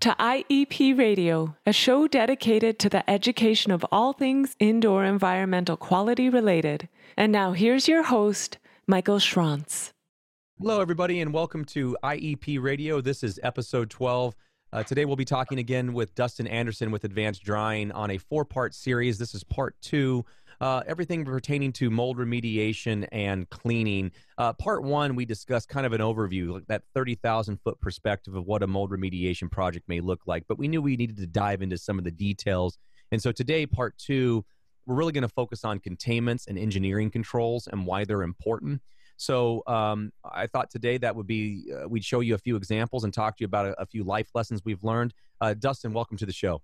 To IEP Radio, a show dedicated to the education of all things indoor environmental quality related. And now here's your host, Michael Schranz. Hello, everybody, and welcome to IEP Radio. This is episode 12. Uh, today, we'll be talking again with Dustin Anderson with Advanced Drying on a four part series. This is part two uh, everything pertaining to mold remediation and cleaning. Uh, part one, we discussed kind of an overview, like that 30,000 foot perspective of what a mold remediation project may look like. But we knew we needed to dive into some of the details. And so today, part two, we're really going to focus on containments and engineering controls and why they're important. So um, I thought today that would be uh, we'd show you a few examples and talk to you about a, a few life lessons we've learned. Uh, Dustin, welcome to the show.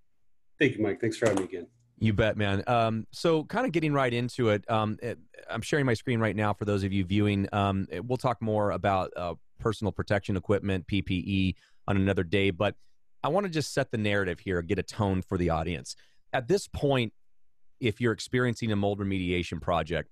Thank you, Mike. Thanks for having me again. You bet, man. Um, so, kind of getting right into it, um, it, I'm sharing my screen right now for those of you viewing. Um, it, we'll talk more about uh, personal protection equipment, PPE, on another day, but I want to just set the narrative here, get a tone for the audience. At this point, if you're experiencing a mold remediation project,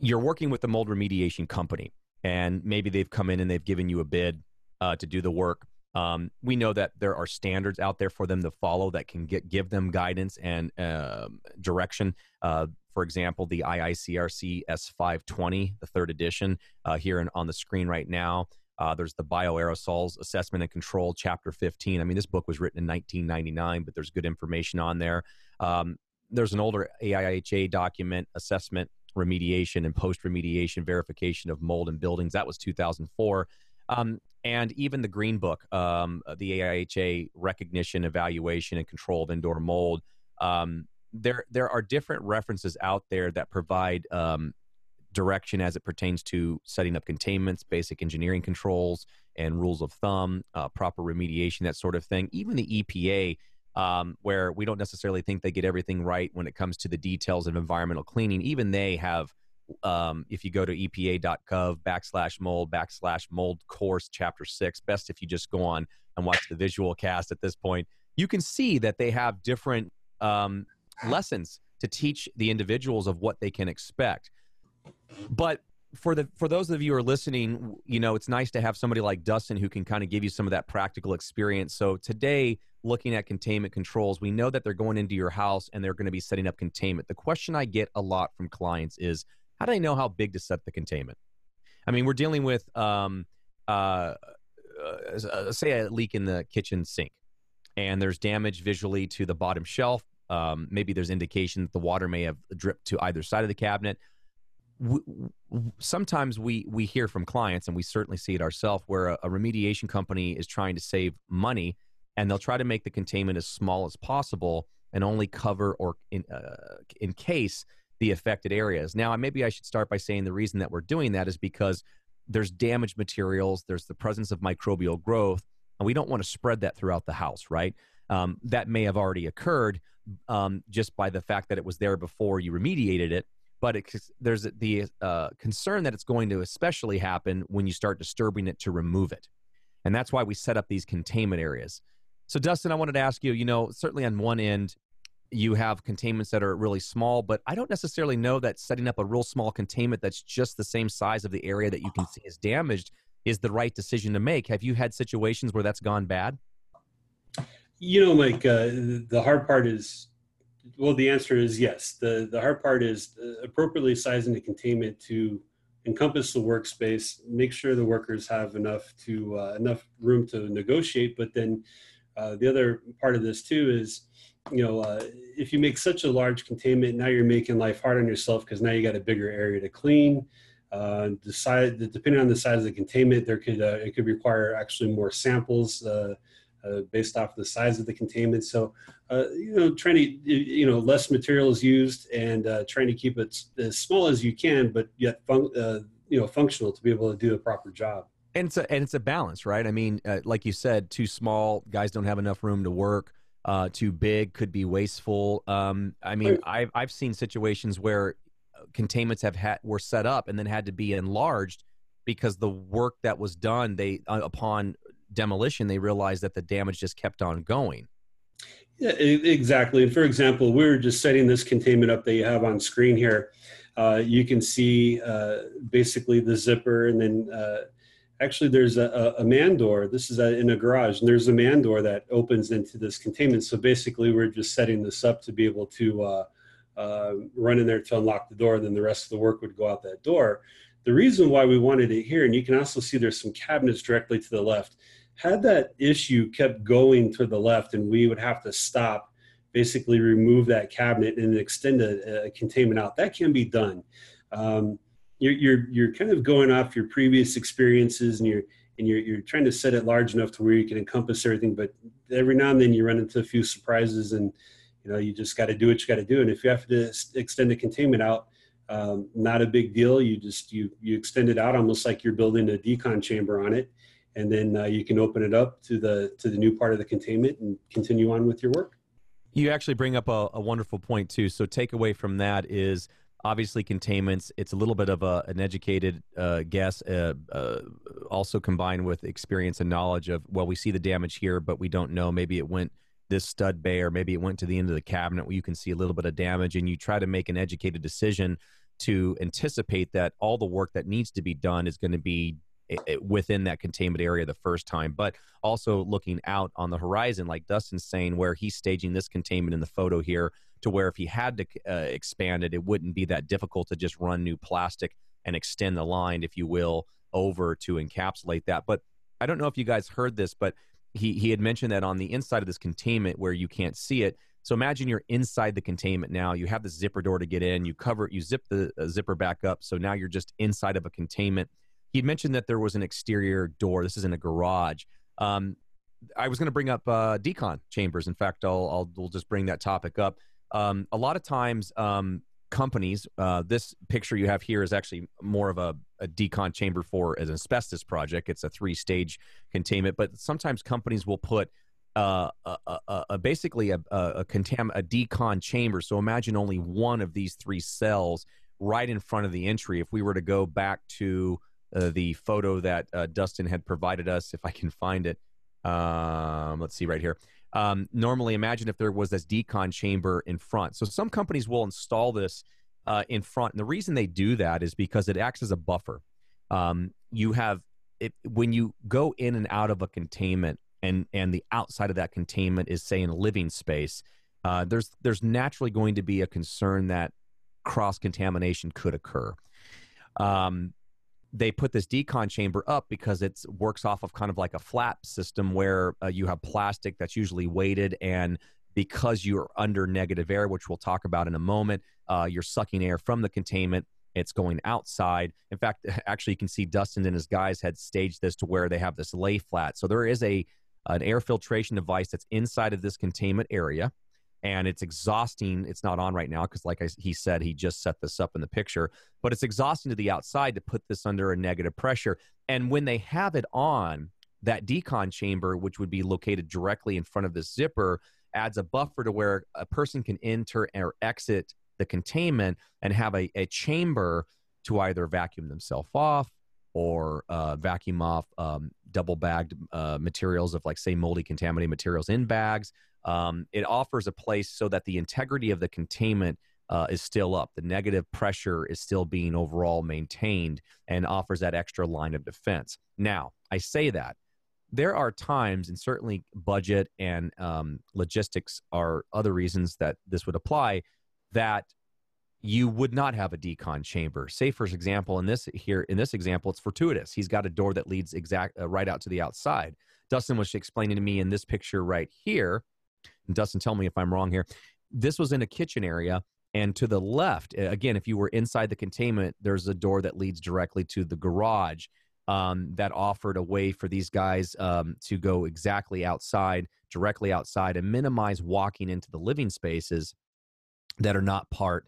you're working with a mold remediation company, and maybe they've come in and they've given you a bid uh, to do the work um, we know that there are standards out there for them to follow that can get give them guidance and uh, direction. Uh, for example, the IICRC S520, the third edition, uh, here in, on the screen right now. Uh, there's the Bioaerosols Assessment and Control, Chapter 15. I mean, this book was written in 1999, but there's good information on there. Um, there's an older AIHA document, Assessment, Remediation, and Post Remediation Verification of Mold in Buildings. That was 2004. Um, and even the Green Book, um, the AIHA recognition, evaluation, and control of indoor mold. Um, there, there are different references out there that provide um, direction as it pertains to setting up containments, basic engineering controls, and rules of thumb, uh, proper remediation, that sort of thing. Even the EPA, um, where we don't necessarily think they get everything right when it comes to the details of environmental cleaning, even they have um, if you go to epa.gov backslash mold backslash mold course chapter six, best if you just go on and watch the visual cast at this point, you can see that they have different um, lessons to teach the individuals of what they can expect. But for the for those of you who are listening, you know, it's nice to have somebody like Dustin who can kind of give you some of that practical experience. So today, looking at containment controls, we know that they're going into your house and they're going to be setting up containment. The question I get a lot from clients is how do I know how big to set the containment? I mean, we're dealing with, um, uh, uh, say, a leak in the kitchen sink, and there's damage visually to the bottom shelf. Um, maybe there's indication that the water may have dripped to either side of the cabinet. sometimes we we hear from clients, and we certainly see it ourselves, where a, a remediation company is trying to save money, and they'll try to make the containment as small as possible and only cover or in, uh, in case the affected areas. Now, maybe I should start by saying the reason that we're doing that is because there's damaged materials, there's the presence of microbial growth, and we don't want to spread that throughout the house, right? Um, that may have already occurred um, just by the fact that it was there before you remediated it. But it, there's the uh, concern that it's going to especially happen when you start disturbing it to remove it. And that's why we set up these containment areas. So, Dustin, I wanted to ask you, you know, certainly on one end, you have containments that are really small, but I don't necessarily know that setting up a real small containment that's just the same size of the area that you can see is damaged is the right decision to make. Have you had situations where that's gone bad? You know, Mike, uh, the hard part is well, the answer is yes. The, the hard part is uh, appropriately sizing the containment to encompass the workspace, make sure the workers have enough to uh, enough room to negotiate. But then uh, the other part of this too is you know, uh, if you make such a large containment, now you're making life hard on yourself because now you got a bigger area to clean. Uh, size, depending on the size of the containment, there could uh, it could require actually more samples uh, uh, based off the size of the containment. So, uh, you know, trying to you know less material is used and trying to keep it as small as you can, but yet fun- you know functional to be able to do a proper job. And it's a and it's a balance, right? I mean, like you said, too small guys don't have enough room to work uh, too big, could be wasteful. Um, I mean, I've I've seen situations where uh, containments have had were set up and then had to be enlarged because the work that was done, they uh, upon demolition, they realized that the damage just kept on going. Yeah, exactly. And for example, we were just setting this containment up that you have on screen here. Uh, you can see uh, basically the zipper and then uh, actually there's a, a man door. This is in a garage and there's a man door that opens into this containment. So basically we're just setting this up to be able to uh, uh, run in there to unlock the door and then the rest of the work would go out that door. The reason why we wanted it here and you can also see there's some cabinets directly to the left had that issue kept going to the left and we would have to stop basically remove that cabinet and extend a, a containment out. That can be done. Um, you're, you're you're kind of going off your previous experiences and you're and you're, you're trying to set it large enough to where you can encompass everything but every now and then you run into a few surprises and you know you just got to do what you got to do. And if you have to extend the containment out um, not a big deal. You just you you extend it out almost like you're building a decon chamber on it. And then uh, you can open it up to the to the new part of the containment and continue on with your work. You actually bring up a, a wonderful point too. So takeaway from that is obviously containments it's a little bit of a, an educated uh, guess uh, uh, also combined with experience and knowledge of well we see the damage here but we don't know. Maybe it went this stud bay or maybe it went to the end of the cabinet where you can see a little bit of damage and you try to make an educated decision to anticipate that all the work that needs to be done is going to be within that containment area the first time, but also looking out on the horizon, like Dustin's saying, where he's staging this containment in the photo here to where if he had to uh, expand it, it wouldn't be that difficult to just run new plastic and extend the line, if you will, over to encapsulate that. But I don't know if you guys heard this, but he he had mentioned that on the inside of this containment where you can't see it. So imagine you're inside the containment now. You have the zipper door to get in. You cover it. You zip the uh, zipper back up. So now you're just inside of a containment. He mentioned that there was an exterior door. This is in a garage. Um, I was going to bring up uh, decon chambers. In fact, I'll, I'll we'll just bring that topic up. Um, a lot of times, um, companies, uh, this picture you have here is actually more of a, a decon chamber for an asbestos project. It's a three stage containment, but sometimes companies will put uh, a, a, a, basically a, a, contam- a decon chamber. So imagine only one of these three cells right in front of the entry. If we were to go back to uh, the photo that uh, Dustin had provided us, if I can find it, um, let's see right here. Um, normally, imagine if there was this decon chamber in front. So some companies will install this uh, in front, and the reason they do that is because it acts as a buffer. Um, you have it, when you go in and out of a containment, and and the outside of that containment is say in a living space. Uh, there's there's naturally going to be a concern that cross contamination could occur. Um, they put this decon chamber up because it works off of kind of like a flap system where uh, you have plastic that's usually weighted and because you're under negative air which we'll talk about in a moment uh, you're sucking air from the containment it's going outside. In fact actually you can see dustin and his guys had staged this to where they have this lay flat. So there is a an air filtration device that's inside of this containment area and it's exhausting. It's not on right now because, like I, he said, he just set this up in the picture, but it's exhausting to the outside to put this under a negative pressure. And when they have it on, that decon chamber, which would be located directly in front of the zipper, adds a buffer to where a person can enter or exit the containment and have a, a chamber to either vacuum themselves off or uh, vacuum off um, double bagged uh, materials of, like, say, moldy contaminated materials in bags um, it offers a place so that the integrity of the containment uh, is still up. The negative pressure is still being overall maintained and offers that extra line of defense. Now, I say that there are times, and certainly budget and um, logistics are other reasons that this would apply, that you would not have a decon chamber. Say, for example, in this here in this example, it's fortuitous. He's got a door that leads exact uh, right out to the outside. Dustin was explaining to me in this picture right here and Dustin, tell me if I'm wrong here. This was in a kitchen area. And to the left, again, if you were inside the containment, there's a door that leads directly to the garage um, that offered a way for these guys um, to go exactly outside, directly outside, and minimize walking into the living spaces that are not part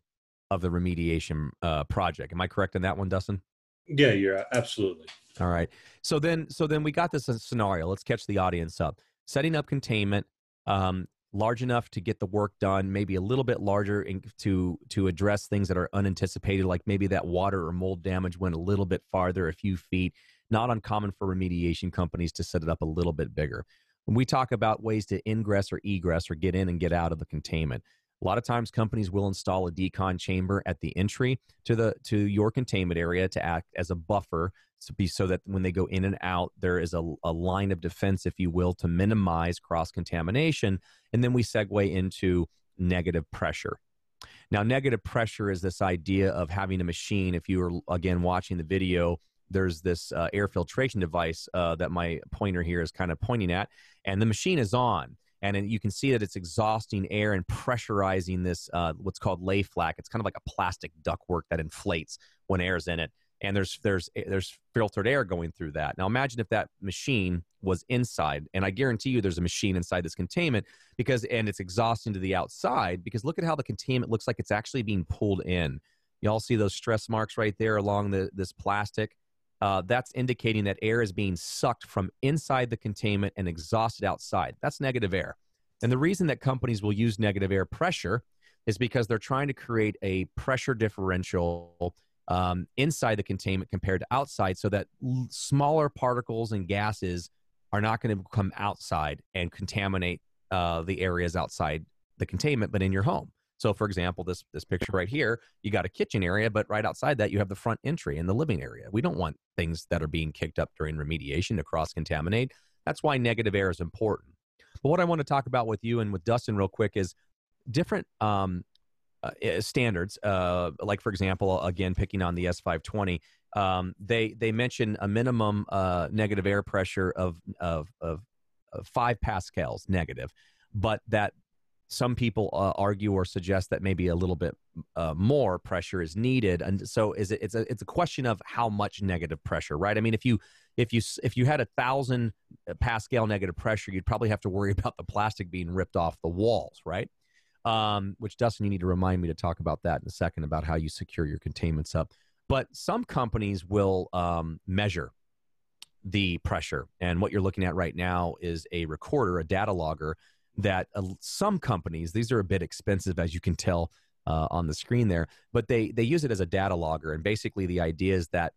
of the remediation uh, project. Am I correct in that one, Dustin? Yeah, you're absolutely. All right. So then, so then we got this scenario. Let's catch the audience up. Setting up containment. Um, large enough to get the work done, maybe a little bit larger in, to to address things that are unanticipated, like maybe that water or mold damage went a little bit farther, a few feet. Not uncommon for remediation companies to set it up a little bit bigger. When we talk about ways to ingress or egress or get in and get out of the containment, A lot of times companies will install a decon chamber at the entry to the to your containment area to act as a buffer to be so that when they go in and out, there is a, a line of defense, if you will, to minimize cross contamination. And then we segue into negative pressure. Now, negative pressure is this idea of having a machine. If you are again watching the video, there's this uh, air filtration device uh, that my pointer here is kind of pointing at, and the machine is on and you can see that it's exhausting air and pressurizing this uh, what's called lay flat. It's kind of like a plastic ductwork that inflates when air is in it, and there's there's eh, there's filtered air going through that. Now imagine if that machine was inside, and I guarantee you there's a machine inside this containment because and it's exhausting to the outside because look at how the containment looks like it's actually being pulled in. You all see those stress marks right there along the this plastic uh, that's indicating that air is being sucked from inside the containment and exhausted outside. That's negative air. And the reason that companies will use negative air pressure is because they're trying to create a pressure differential um, inside the containment compared to outside so that l- smaller particles and gases are not going to come outside and contaminate uh, the areas outside the containment, but in your home. So, for example, this this picture right here, you got a kitchen area, but right outside that you have the front entry and the living area. We don't want things that are being kicked up during remediation to cross contaminate. That's why negative air is important. But what I want to talk about with you and with Dustin real quick is different um, uh, eh, standards. Uh, like for example, again picking on the S520, um, they they mention a minimum uh, negative air pressure of, of of of five pascals negative, but that some people uh, argue or suggest that maybe a little bit uh, more pressure is needed and so is it it's a it's a question of how much negative pressure right i mean if you if you if you had a thousand uh, pascal negative pressure you'd probably have to worry about the plastic being ripped off the walls right um, which dustin you need to remind me to talk about that in a second about how you secure your containments up. But some companies will um, measure the pressure and what you're looking at right now is a recorder a data logger that uh, some companies these are a bit expensive as you can tell uh, on the screen there but they they use it as a data logger and basically the idea is that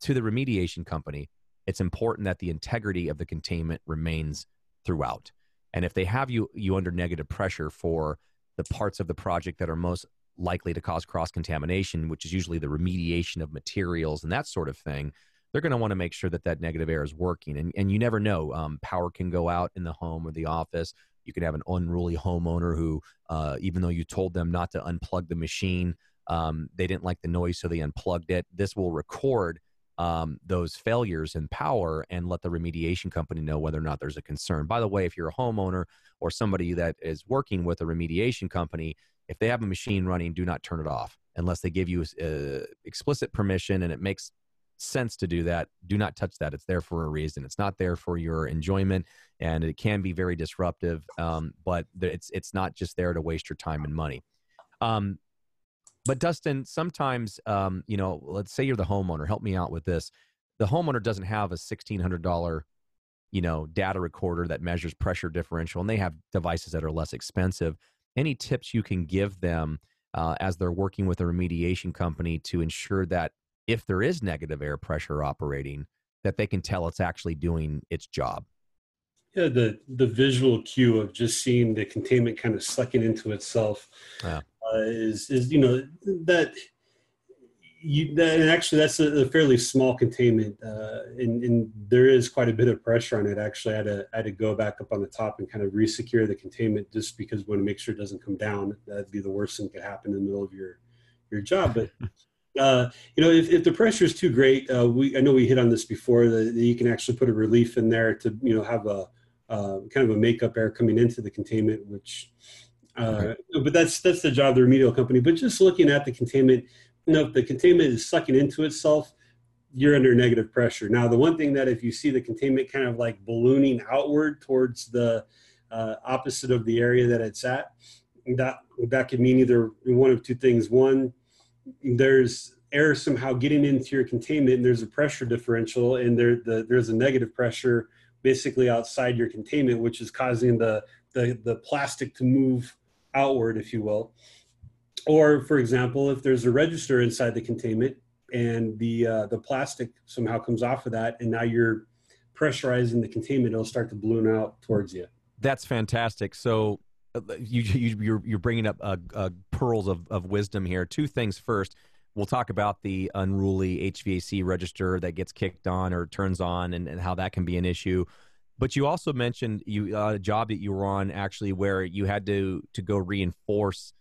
to the remediation company it's important that the integrity of the containment remains throughout. And if they have you you under negative pressure for the parts of the project that are most likely to cause cross contamination which is usually the remediation of materials and that sort of thing they're going to want to make sure that that negative air is working and, and you never know um, power can go out in the home or the office you could have an unruly homeowner who, uh, even though you told them not to unplug the machine, um, they didn't like the noise, so they unplugged it. This will record um, those failures in power and let the remediation company know whether or not there's a concern. By the way, if you're a homeowner or somebody that is working with a remediation company, if they have a machine running, do not turn it off unless they give you uh, explicit permission and it makes sense to do that, do not touch that. It's there for a reason. It's not there for your enjoyment, and it can be very disruptive. Um, but it's it's not just there to waste your time and money. Um, but Dustin, sometimes um, you know, let's say you're the homeowner. Help me out with this. The homeowner doesn't have a sixteen hundred dollar, you know, data recorder that measures pressure differential, and they have devices that are less expensive. Any tips you can give them uh, as they're working with a remediation company to ensure that if there is negative air pressure operating, that they can tell it's actually doing its job. Yeah, the the visual cue of just seeing the containment kind of sucking into itself yeah. Uh, is is you know that you that actually that's a, a fairly small containment uh, and, and there is quite a bit of pressure on it. Actually, I had to I had to go back up on the top and kind of resecure the containment just because we want to make sure it doesn't come down. That'd be the worst thing that could happen in the middle of your your job, but. Uh, you know, if, if the pressure is too great, uh, we I know we hit on this before that you can actually put a relief in there to you know have a uh, kind of a makeup air coming into the containment, which. Uh, but that's that's the job of the remedial company. But just looking at the containment, you know, if the containment is sucking into itself, you're under negative pressure. Now, the one thing that if you see the containment kind of like ballooning outward towards the uh, opposite of the area that it's at, that that could mean either one of two things. One, there's air somehow getting into your containment and there's a pressure differential and there the, there's a negative pressure basically outside your containment which is causing the, the the plastic to move outward if you will or for example if there's a register inside the containment and the uh, the plastic somehow comes off of that and now you're pressurizing the containment it'll start to balloon out towards you that's fantastic so uh, you, you you're you're bringing up uh, uh, pearls of of wisdom here. Two things first. We'll talk about the unruly HVAC register that gets kicked on or turns on, and, and how that can be an issue. But you also mentioned you uh, a job that you were on actually where you had to to go reinforce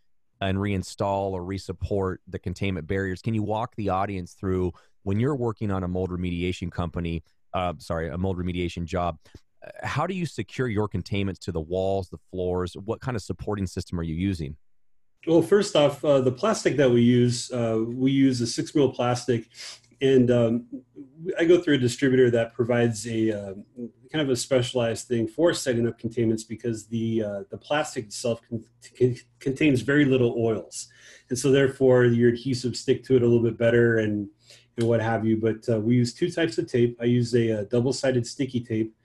and reinstall or resupport the containment barriers. Can you walk the audience through when you're working on a mold remediation company? Uh, sorry, a mold remediation job. Uh, how do you secure your containments to the walls, the floors? What kind of supporting system are you using? Well, first off, uh, the plastic that we use, uh, we use a six mil plastic, and um, I go through a distributor that provides a uh, kind of a specialized thing for setting up containments because the uh, the plastic itself con- con- contains very little oils, and so therefore your adhesives stick to it a little bit better and and what have you. But uh, we use two types of tape. I use a, a double sided sticky tape,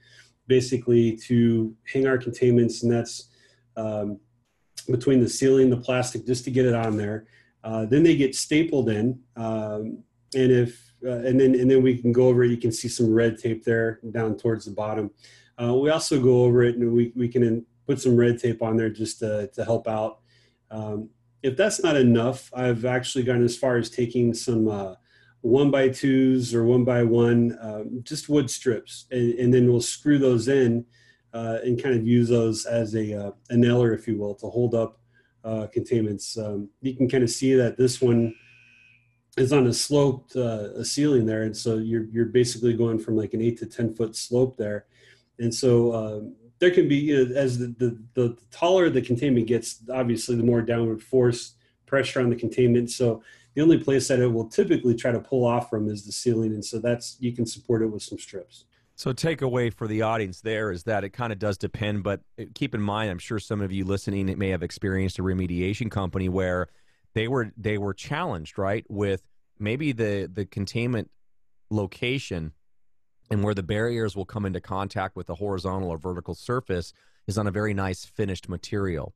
basically to hang our containments, and that's um, between the ceiling, the plastic, just to get it on there. Uh, then they get stapled in. Um, and if uh, and then and then we can go over it. You can see some red tape there down towards the bottom. Uh, we also go over it and we we can put some red tape on there just to to help out. Um, if that's not enough, I've actually gone as far as taking some uh, one by twos or one by one, um, just wood strips, and, and, then we'll screw those in uh, and kind of use those as a, uh, a nailer, if you will, to hold up uh, containments. Um, you can kind of see that this one is on a sloped uh, a ceiling there, and so you're you're basically going from like an eight to ten foot slope there, and so um, there can be you know, as the, the, the taller the containment gets, obviously the more downward force pressure on the containment. So the only place that it will typically try to pull off from is the ceiling, and so that's you can support it with some strips. So takeaway for the audience there is that it kind of does depend, but keep in mind, I'm sure some of you listening may have experienced a remediation company where they were they were challenged right with maybe the the containment location and where the barriers will come into contact with the horizontal or vertical surface is on a very nice finished material.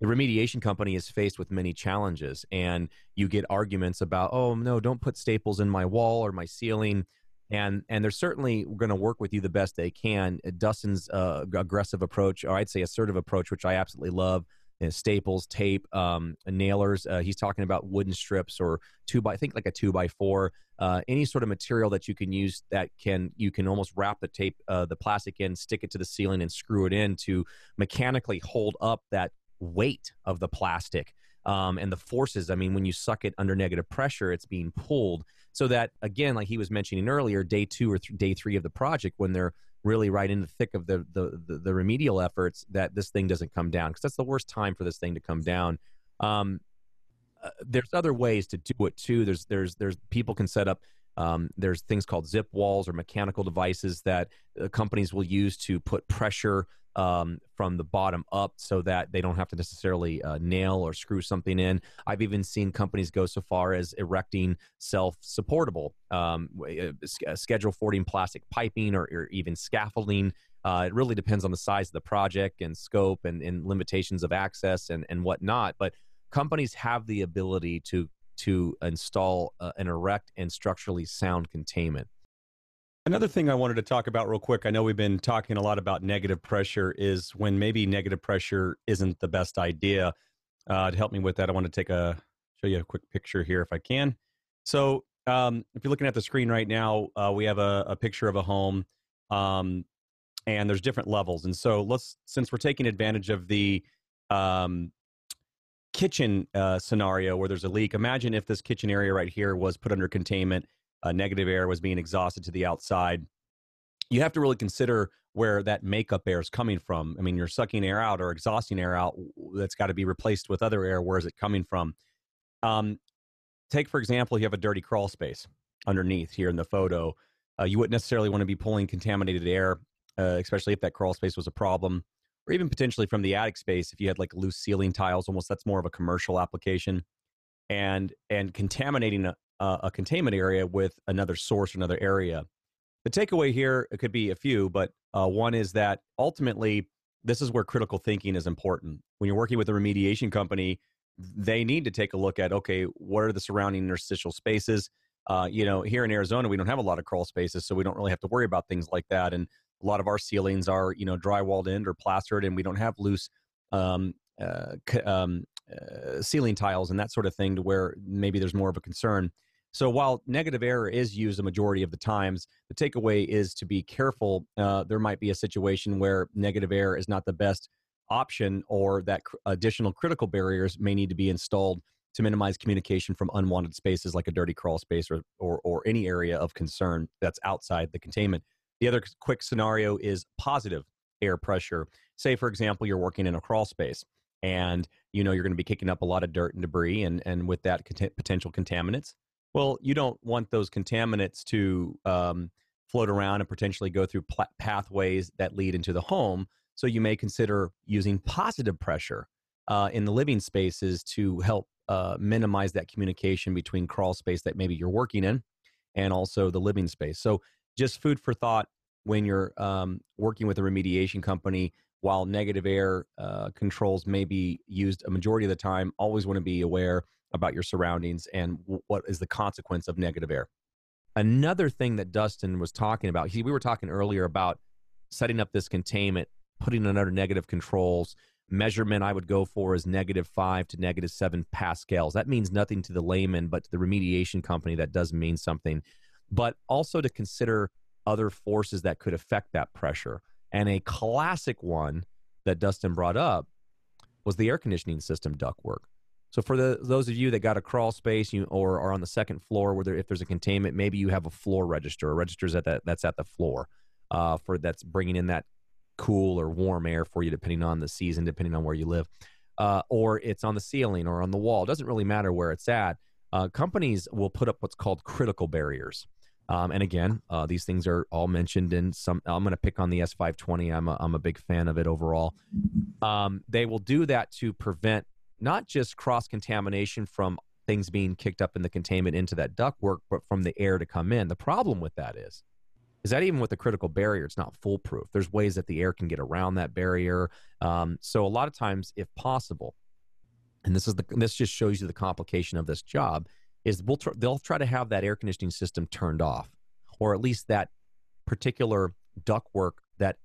The remediation company is faced with many challenges and you get arguments about oh no don't put staples in my wall or my ceiling and and they're certainly going to work with you the best they can. Dustin's uh, aggressive approach or i'd say assertive approach which i absolutely love know, staples, tape, um, nailers. Uh, he's talking about wooden strips or two by, I think like a two by four, uh, any sort of material that you can use that can, you can almost wrap the tape, uh, the plastic in, stick it to the ceiling and screw it in to mechanically hold up that weight of the plastic. Um, and the forces, I mean, when you suck it under negative pressure, it's being pulled. So that, again, like he was mentioning earlier, day two or th- day three of the project, when they're really right in the thick of the, the, the, the remedial efforts that this thing doesn't come down because that's the worst time for this thing to come down. Um, uh, there's other ways to do it too. There's there's there's people can set up. Um, there's things called zip walls or mechanical devices that uh, companies will use to put pressure um, from the bottom up so that they don't have to necessarily uh, nail or screw something in. I've even seen companies go so far as erecting self supportable um, uh, uh, schedule 14 plastic piping or, or even scaffolding. Uh, it really depends on the size of the project and scope and, and limitations of access and, and whatnot. But companies have the ability to to install uh, an erect and structurally sound containment. Another thing I wanted to talk about real quick, I know we've been talking a lot about negative pressure, is when maybe negative pressure isn't the best idea. Uh, to help me with that, I want to take a show you a quick picture here if I can. So um, if you're looking at the screen right now, uh, we have a, a, picture of a home, um, and there's different levels. And so let's, since we're taking advantage of the um, kitchen uh, scenario where there's a leak, imagine if this kitchen area right here was put under containment uh, negative air was being exhausted to the outside. You have to really consider where that makeup air is coming from. I mean, you're sucking air out or exhausting air out that's got to be replaced with other air. Where is it coming from? Um, take, for example, you have a dirty crawl space underneath here in the photo. Uh, you wouldn't necessarily want to be pulling contaminated air, uh, especially if that crawl space was a problem, or even potentially from the attic space if you had like loose ceiling tiles. Almost that's more of a commercial application, and and contaminating a, a containment area with another source or another area. The takeaway here it could be a few, but uh, one is that ultimately this is where critical thinking is important. When you're working with a remediation company, they need to take a look at okay, what are the surrounding interstitial spaces? Uh, you know, here in Arizona, we don't have a lot of crawl spaces, so we don't really have to worry about things like that. And a lot of our ceilings are, you know, drywalled in or plastered, and we don't have loose um, uh, um, uh, ceiling tiles and that sort of thing to where maybe there's more of a concern. So while negative air is used a majority of the times, the takeaway is to be careful. Uh, there might be a situation where negative air is not the best option, or that cr- additional critical barriers may need to be installed to minimize communication from unwanted spaces like a dirty crawl space or, or, or any area of concern that's outside the containment. The other quick scenario is positive air pressure. Say, for example, you're working in a crawl space and you know you're going to be kicking up a lot of dirt and debris and, and with that cont- potential contaminants well, you don't want those contaminants to um, float around and potentially go through pl- pathways that lead into the home. So you may consider using positive pressure uh, in the living spaces to help uh, minimize that communication between crawl space that maybe you're working in and also the living space. So just food for thought when you're um, working with a remediation company. While negative air uh, controls may be used a majority of the time, always want to be aware about your surroundings and w- what is the consequence of negative air. Another thing that Dustin was talking about, he, we were talking earlier about setting up this containment, putting in under negative controls. Measurement I would go for is negative five to negative seven pascals. That means nothing to the layman, but to the remediation company, that does mean something. But also to consider other forces that could affect that pressure. And a classic one that Dustin brought up was the air conditioning system ductwork. So for the those of you that got a crawl space, you or are on the second floor, where there, if there's a containment, maybe you have a floor register. A register's at that that's at the floor, uh, for that's bringing in that cool or warm air for you, depending on the season, depending on where you live, uh, or it's on the ceiling or on the wall. It doesn't really matter where it's at. Uh, companies will put up what's called critical barriers. Um, and again, uh, these things are all mentioned in some. I'm going to pick on the S520. I'm a, I'm a big fan of it overall. Um, they will do that to prevent not just cross contamination from things being kicked up in the containment into that ductwork, but from the air to come in. The problem with that is, is that even with the critical barrier, it's not foolproof. There's ways that the air can get around that barrier. Um, so a lot of times, if possible, and this is the this just shows you the complication of this job, is we'll tr- they'll try to have that air conditioning system turned off, or at least that particular ductwork that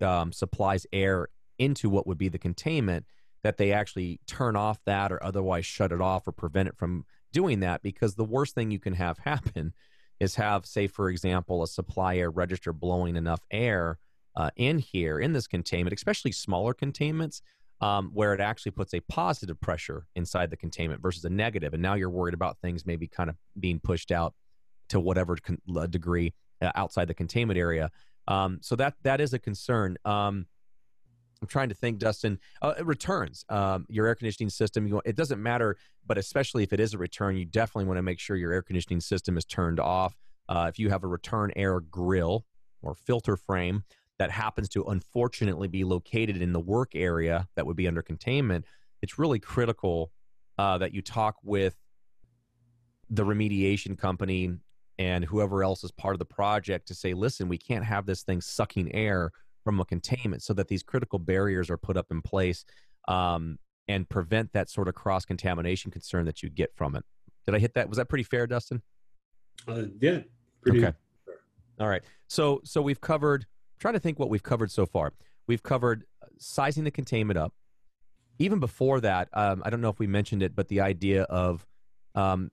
um, supplies air into what would be the containment that they actually turn off that or otherwise shut it off or prevent it from doing that because the worst thing you can have happen is have say for example a supply air register blowing enough air uh, in here in this containment especially smaller containments um, where it actually puts a positive pressure inside the containment versus a negative. and now you're worried about things maybe kind of being pushed out to whatever con- degree uh, outside the containment area um, so that that is a concern um, I'm trying to think, Dustin. Uh, returns um, your air conditioning system. You, it doesn't matter, but especially if it is a return, you definitely want to make sure your air conditioning system is turned off. Uh, if you have a return air grill or filter frame that happens to unfortunately be located in the work area that would be under containment, it's really critical uh, that you talk with the remediation company and whoever else is part of the project to say, listen, we can't have this thing sucking air from a containment so that these critical barriers are put up in place um, and prevent that sort of cross contamination concern that you get from it. Did I hit that? Was that pretty fair, Dustin? Uh, yeah. Pretty okay. Fair. All right. So so we've covered. I'm trying to think what we've covered so far. We've covered uh, sizing the containment up. Even before that, um, I don't know if we mentioned it, but the idea of um,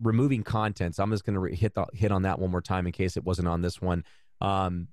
removing contents. I'm just going to re- hit the, hit on that one more time in case it wasn't on this one. Um,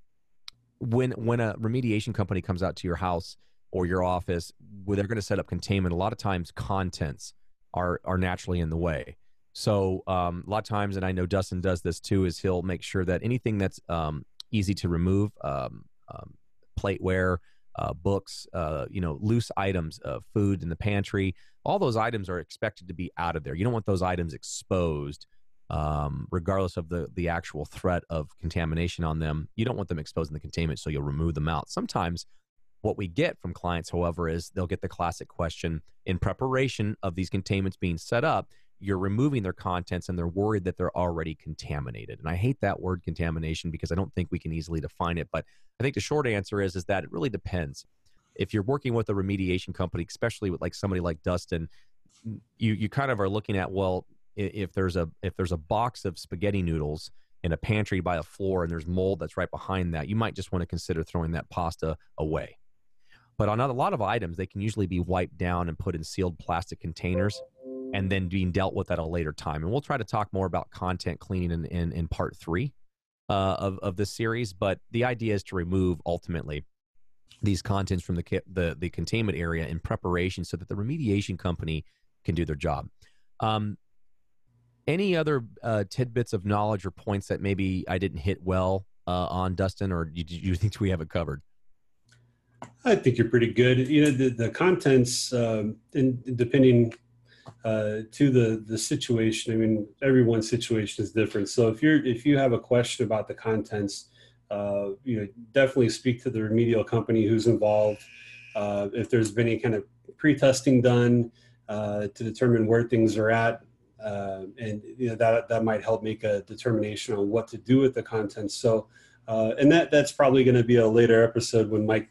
when when a remediation company comes out to your house or your office where they're going to set up containment a lot of times contents are are naturally in the way. So um, a lot of times and i know dustin does this too is he'll make sure that anything that's um, easy to remove um, um plateware uh, books uh, you know loose items of food in the pantry all those items are expected to be out of there. You don't want those items exposed um, regardless of the the actual threat of contamination on them. You don't want them exposed in the containment, so you'll remove them out. Sometimes what we get from clients, however, is they'll get the classic question in preparation of these containments being set up. You're removing their contents and they're worried that they're already contaminated. And I hate that word contamination because I don't think we can easily define it. But I think the short answer is, is that it really depends. If you're working with a remediation company, especially with like somebody like Dustin, you you kind of are looking at well if there's a if there's a box of spaghetti noodles in a pantry by a floor and there's mold that's right behind that, you might just want to consider throwing that pasta away. But on a lot of items, they can usually be wiped down and put in sealed plastic containers and then being dealt with at a later time. And we'll try to talk more about content cleaning in, in, in part three uh, of, of this series. But the idea is to remove ultimately these contents from the, the, the containment area in preparation so that the remediation company can do their job. Um, any other uh, tidbits of knowledge or points that maybe I didn't hit well uh, on, Dustin, or do you, you think we have it covered? I think you're pretty good. You know, the, the contents, um, and depending uh, to the the situation, I mean, everyone's situation is different. So if you're if you have a question about the contents, uh, you know, definitely speak to the remedial company who's involved. Uh, if there's been any kind of pre-testing done uh, to determine where things are at, uh, and you know that that might help make a determination on what to do with the content. So, uh, and that that's probably going to be a later episode when Mike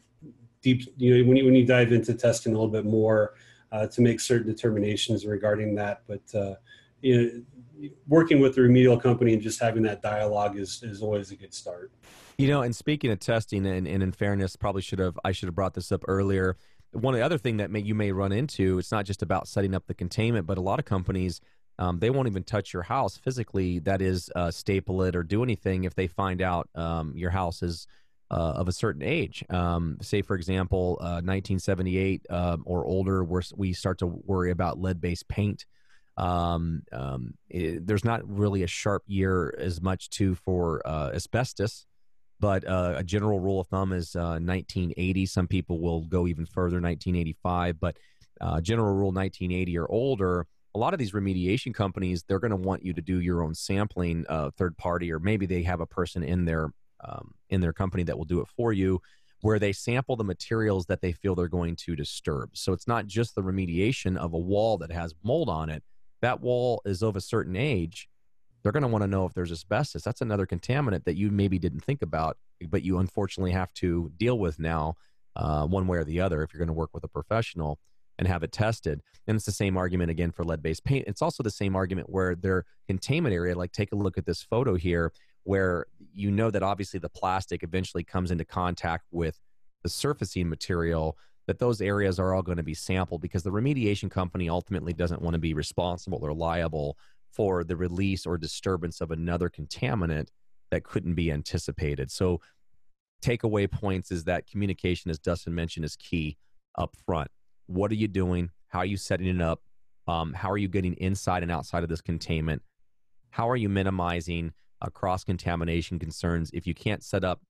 deep you know when you when you dive into testing a little bit more uh, to make certain determinations regarding that. But uh, you know, working with the remedial company and just having that dialogue is is always a good start. You know, and speaking of testing, and, and in fairness, probably should have I should have brought this up earlier. One of the other thing that may, you may run into, it's not just about setting up the containment, but a lot of companies um, they won't even touch your house physically. That is, uh, staple it or do anything if they find out um, your house is uh, of a certain age. Um, say, for example, uh, 1978 uh, or older, where we start to worry about lead-based paint. Um, um, it, there's not really a sharp year as much to for uh, asbestos, but uh, a general rule of thumb is 1980. Uh, Some people will go even further, 1985, but general rule 1980 or older a lot of these remediation companies they're going to want you to do your own sampling uh, third party or maybe they have a person in their um, in their company that will do it for you where they sample the materials that they feel they're going to disturb. So it's not just the remediation of a wall that has mold on it. That wall is of a certain age. They're going to want to know if there's asbestos. That's another contaminant that you maybe didn't think about, but you unfortunately have to deal with now, uh, one way or the other, if you're going to work with a professional and have it tested. And it's the same argument again for lead based paint. It's also the same argument where their containment area, like take a look at this photo here where you know that obviously the plastic eventually comes into contact with the surfacing material that those areas are all going to be sampled because the remediation company ultimately doesn't want to be responsible or liable for the release or disturbance of another contaminant that couldn't be anticipated. So takeaway points is that communication as Dustin mentioned is key up front. What are you doing? How are you setting it up? Um, how are you getting inside and outside of this containment? How are you minimizing uh, cross contamination concerns. If you can't set up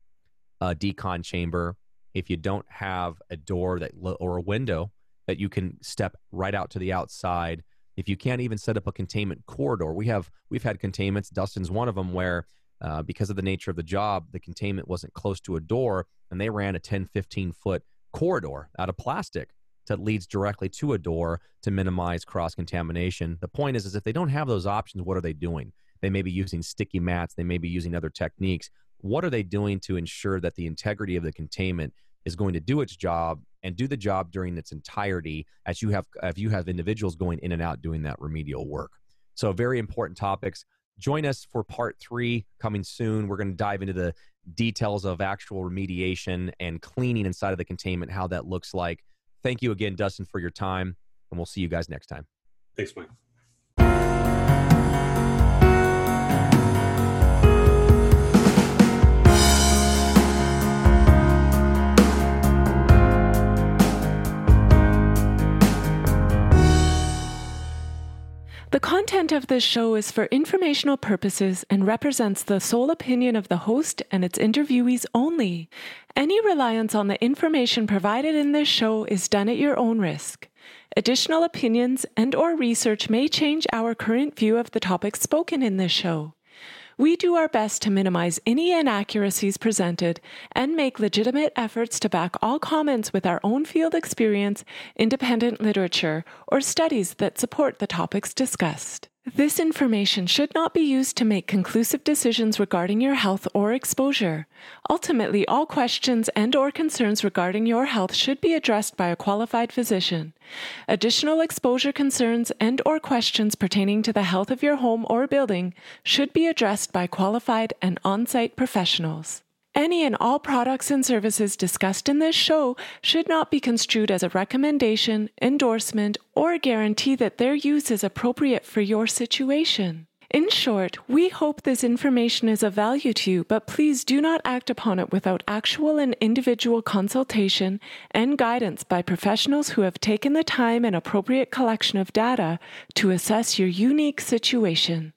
a decon chamber, if you don't have a door that or a window that you can step right out to the outside, if you can't even set up a containment corridor, we have we've had containments. Dustin's one of them where uh, because of the nature of the job, the containment wasn't close to a door, and they ran a 10, 15 foot corridor out of plastic that leads directly to a door to minimize cross contamination. The point is, is if they don't have those options, what are they doing? They may be using sticky mats. They may be using other techniques. What are they doing to ensure that the integrity of the containment is going to do its job and do the job during its entirety as you have if you have individuals going in and out doing that remedial work. So very important topics. Join us for part three coming soon. We're going to dive into the details of actual remediation and cleaning inside of the containment, how that looks like. Thank you again, Dustin, for your time, and we'll see you guys next time. Thanks, Mike. The content of this show is for informational purposes and represents the sole opinion of the host and its interviewees only. Any reliance on the information provided in this show is done at your own risk. Additional opinions and or research may change our current view of the topics spoken in this show. We do our best to minimize any inaccuracies presented and make legitimate efforts to back all comments with our own field experience, independent literature, or studies that support the topics discussed. This information should not be used to make conclusive decisions regarding your health or exposure. Ultimately, all questions and or concerns regarding your health should be addressed by a qualified physician. Additional exposure concerns and or questions pertaining to the health of your home or building should be addressed by qualified and on-site professionals. Any and all products and services discussed in this show should not be construed as a recommendation, endorsement, or guarantee that their use is appropriate for your situation. In short, we hope this information is of value to you, but please do not act upon it without actual and individual consultation and guidance by professionals who have taken the time and appropriate collection of data to assess your unique situation.